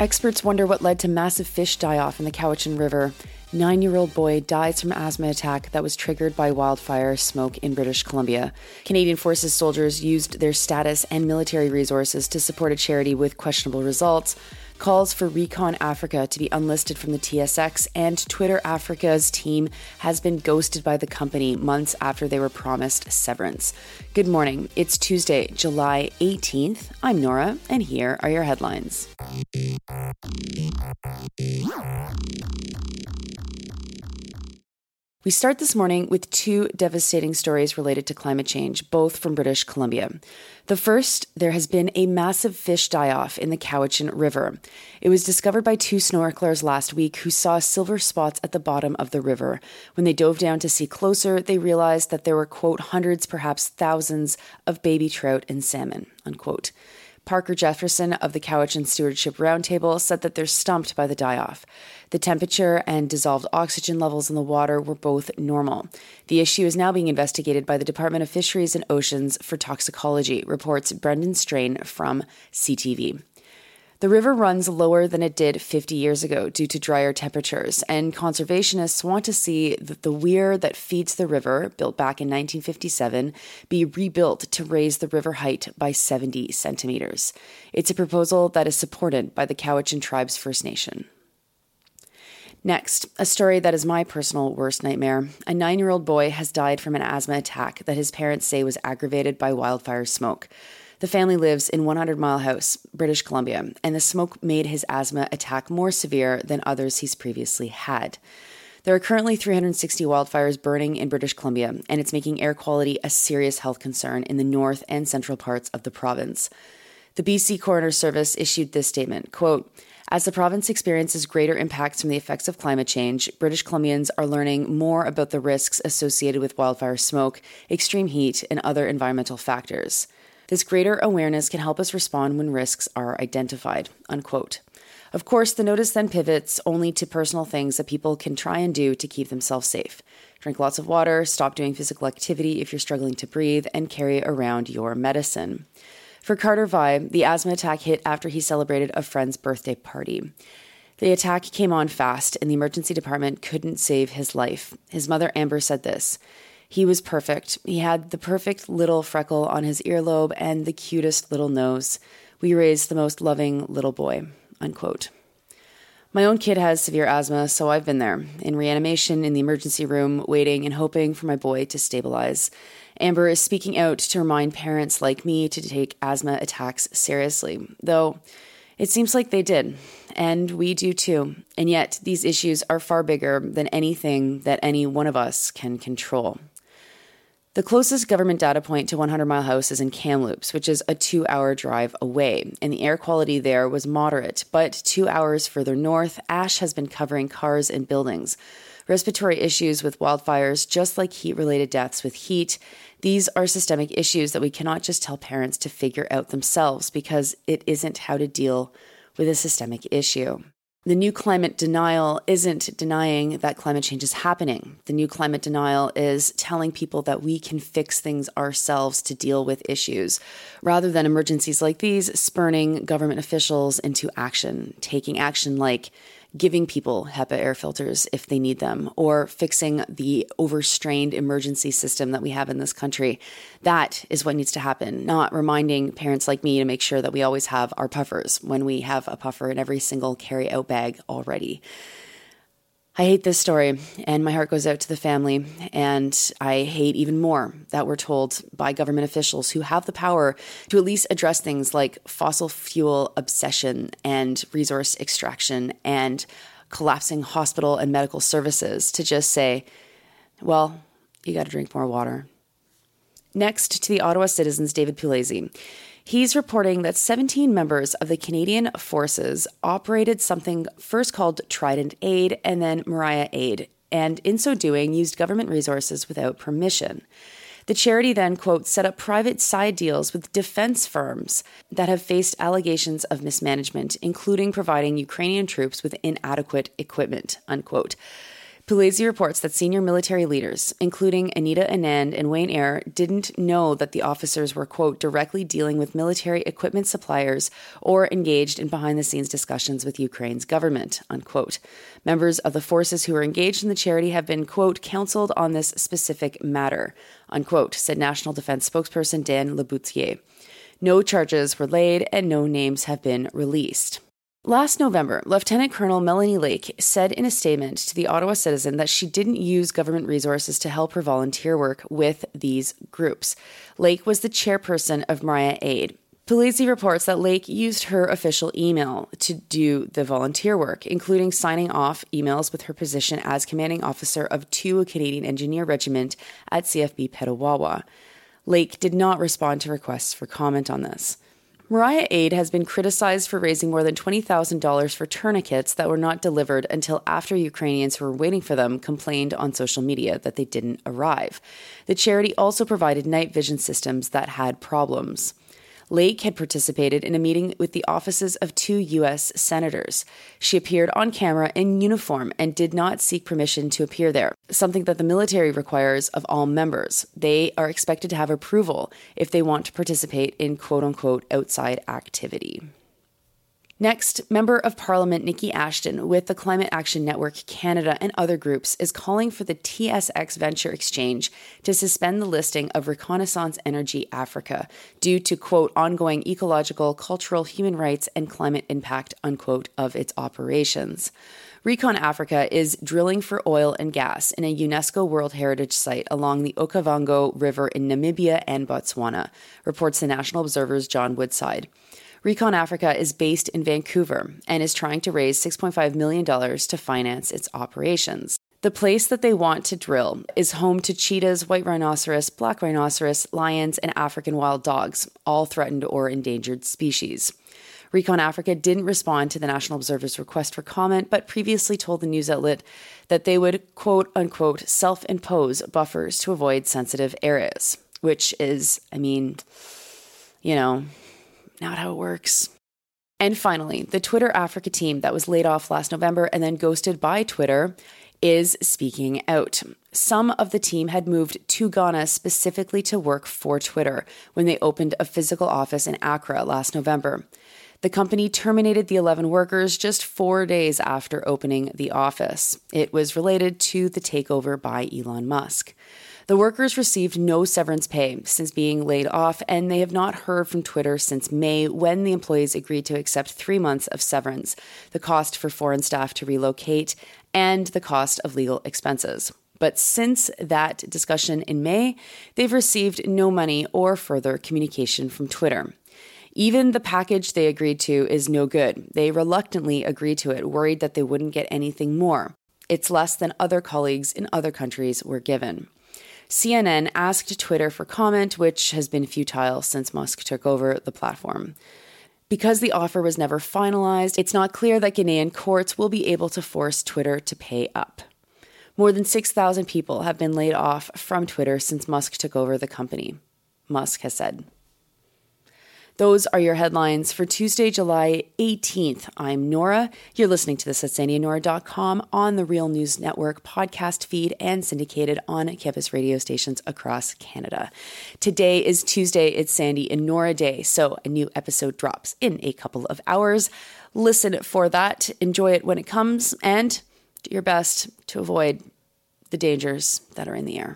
Experts wonder what led to massive fish die off in the Cowichan River. Nine year old boy dies from asthma attack that was triggered by wildfire smoke in British Columbia. Canadian Forces soldiers used their status and military resources to support a charity with questionable results calls for Recon Africa to be unlisted from the TSX, and Twitter Africa's team has been ghosted by the company months after they were promised severance. Good morning. It's Tuesday, July 18th. I'm Nora, and here are your headlines. We start this morning with two devastating stories related to climate change, both from British Columbia. The first, there has been a massive fish die off in the Cowichan River. It was discovered by two snorkelers last week who saw silver spots at the bottom of the river. When they dove down to see closer, they realized that there were, quote, hundreds, perhaps thousands of baby trout and salmon, unquote. Parker Jefferson of the Cowichan Stewardship Roundtable said that they're stumped by the die off. The temperature and dissolved oxygen levels in the water were both normal. The issue is now being investigated by the Department of Fisheries and Oceans for toxicology, reports Brendan Strain from CTV. The river runs lower than it did 50 years ago due to drier temperatures, and conservationists want to see that the weir that feeds the river, built back in 1957, be rebuilt to raise the river height by 70 centimeters. It's a proposal that is supported by the Cowichan Tribes First Nation. Next, a story that is my personal worst nightmare. A nine year old boy has died from an asthma attack that his parents say was aggravated by wildfire smoke. The family lives in 100 Mile House, British Columbia, and the smoke made his asthma attack more severe than others he's previously had. There are currently 360 wildfires burning in British Columbia, and it's making air quality a serious health concern in the north and central parts of the province. The BC Coroner Service issued this statement quote, as the province experiences greater impacts from the effects of climate change, British Columbians are learning more about the risks associated with wildfire smoke, extreme heat, and other environmental factors. This greater awareness can help us respond when risks are identified. Unquote. Of course, the notice then pivots only to personal things that people can try and do to keep themselves safe. Drink lots of water, stop doing physical activity if you're struggling to breathe, and carry around your medicine. For Carter Vibert, the asthma attack hit after he celebrated a friend's birthday party. The attack came on fast, and the emergency department couldn't save his life. His mother, Amber, said this he was perfect. He had the perfect little freckle on his earlobe and the cutest little nose. We raised the most loving little boy. Unquote. My own kid has severe asthma, so I've been there, in reanimation in the emergency room, waiting and hoping for my boy to stabilize. Amber is speaking out to remind parents like me to take asthma attacks seriously, though it seems like they did, and we do too. And yet, these issues are far bigger than anything that any one of us can control. The closest government data point to 100 Mile House is in Kamloops, which is a two hour drive away, and the air quality there was moderate. But two hours further north, ash has been covering cars and buildings. Respiratory issues with wildfires, just like heat related deaths with heat, these are systemic issues that we cannot just tell parents to figure out themselves because it isn't how to deal with a systemic issue. The new climate denial isn't denying that climate change is happening. The new climate denial is telling people that we can fix things ourselves to deal with issues, rather than emergencies like these spurning government officials into action, taking action like giving people HEPA air filters if they need them, or fixing the overstrained emergency system that we have in this country. That is what needs to happen, not reminding parents like me to make sure that we always have our puffers when we have a puffer in every single carry out bag already. I hate this story, and my heart goes out to the family. And I hate even more that we're told by government officials who have the power to at least address things like fossil fuel obsession and resource extraction and collapsing hospital and medical services to just say, well, you got to drink more water. Next to the Ottawa Citizen's David Pugliese. He's reporting that 17 members of the Canadian Forces operated something first called Trident Aid and then Mriya Aid, and in so doing, used government resources without permission. The charity then, quote, set up private side deals with defense firms that have faced allegations of mismanagement, including providing Ukrainian troops with inadequate equipment, unquote. Pugliese reports that senior military leaders, including Anita Anand and Wayne Eyre, didn't know that the officers were, quote, directly dealing with military equipment suppliers or engaged in behind the scenes discussions with Ukraine's government, unquote. Members of the forces who were engaged in the charity have been, quote, counseled on this specific matter, unquote, said National Defense spokesperson Dan Le Bouthillier. No charges were laid and no names have been released. Last November, Lieutenant Colonel Melanie Lake said in a statement to the Ottawa Citizen that she didn't use government resources to help her volunteer work with these groups. Lake was the chairperson of Mriya Aid. Pugliese reports that Lake used her official email to do the volunteer work, including signing off emails with her position as commanding officer of 2 Canadian Engineer Regiment at CFB Petawawa. Lake did not respond to requests for comment on this. Mriya Aid has been criticized for raising more than $20,000 for tourniquets that were not delivered until after Ukrainians who were waiting for them complained on social media that they didn't arrive. The charity also provided night vision systems that had problems. Lake had participated in a meeting with the offices of two U.S. senators. She appeared on camera in uniform and did not seek permission to appear there, something that the military requires of all members. They are expected to have approval if they want to participate in quote unquote outside activity. Next, Member of Parliament Niki Ashton with the Climate Action Network Canada and other groups is calling for the TSX Venture Exchange to suspend the listing of Reconnaissance Energy Africa due to, quote, ongoing ecological, cultural, human rights, and climate impact, unquote, of its operations. Recon Africa is drilling for oil and gas in a UNESCO World Heritage Site along the Okavango River in Namibia and Botswana, reports the National Observer's John Woodside. Recon Africa is based in Vancouver and is trying to raise $6.5 million to finance its operations. The place that they want to drill is home to cheetahs, white rhinoceros, black rhinoceros, lions, and African wild dogs, all threatened or endangered species. Recon Africa didn't respond to the National Observer's request for comment, but previously told the news outlet that they would quote unquote self impose buffers to avoid sensitive areas, which is, I mean, you know, not how it works. And finally, the Twitter Africa team that was laid off last November and then ghosted by Twitter is speaking out. Some of the team had moved to Ghana specifically to work for Twitter when they opened a physical office in Accra last November. The company terminated the 11 workers just four days after opening the office. It was related to the takeover by Elon Musk. The workers received no severance pay since being laid off, and they have not heard from Twitter since May when the employees agreed to accept three months of severance, the cost for foreign staff to relocate, and the cost of legal expenses. But since that discussion in May, they've received no money or further communication from Twitter. Even the package they agreed to is no good. They reluctantly agreed to it, worried that they wouldn't get anything more. It's less than other colleagues in other countries were given. CNN asked Twitter for comment, which has been futile since Musk took over the platform. Because the offer was never finalized, it's not clear that Ghanaian courts will be able to force Twitter to pay up. More than 6,000 people have been laid off from Twitter since Musk took over the company, Musk has said. Those are your headlines for Tuesday, July 18th. I'm Nora. You're listening to this at sandynora.com on the Real News Network podcast feed and syndicated on campus radio stations across Canada. Today is Tuesday. It's Sandy and Nora Day, so a new episode drops in a couple of hours. Listen for that, enjoy it when it comes, and do your best to avoid the dangers that are in the air.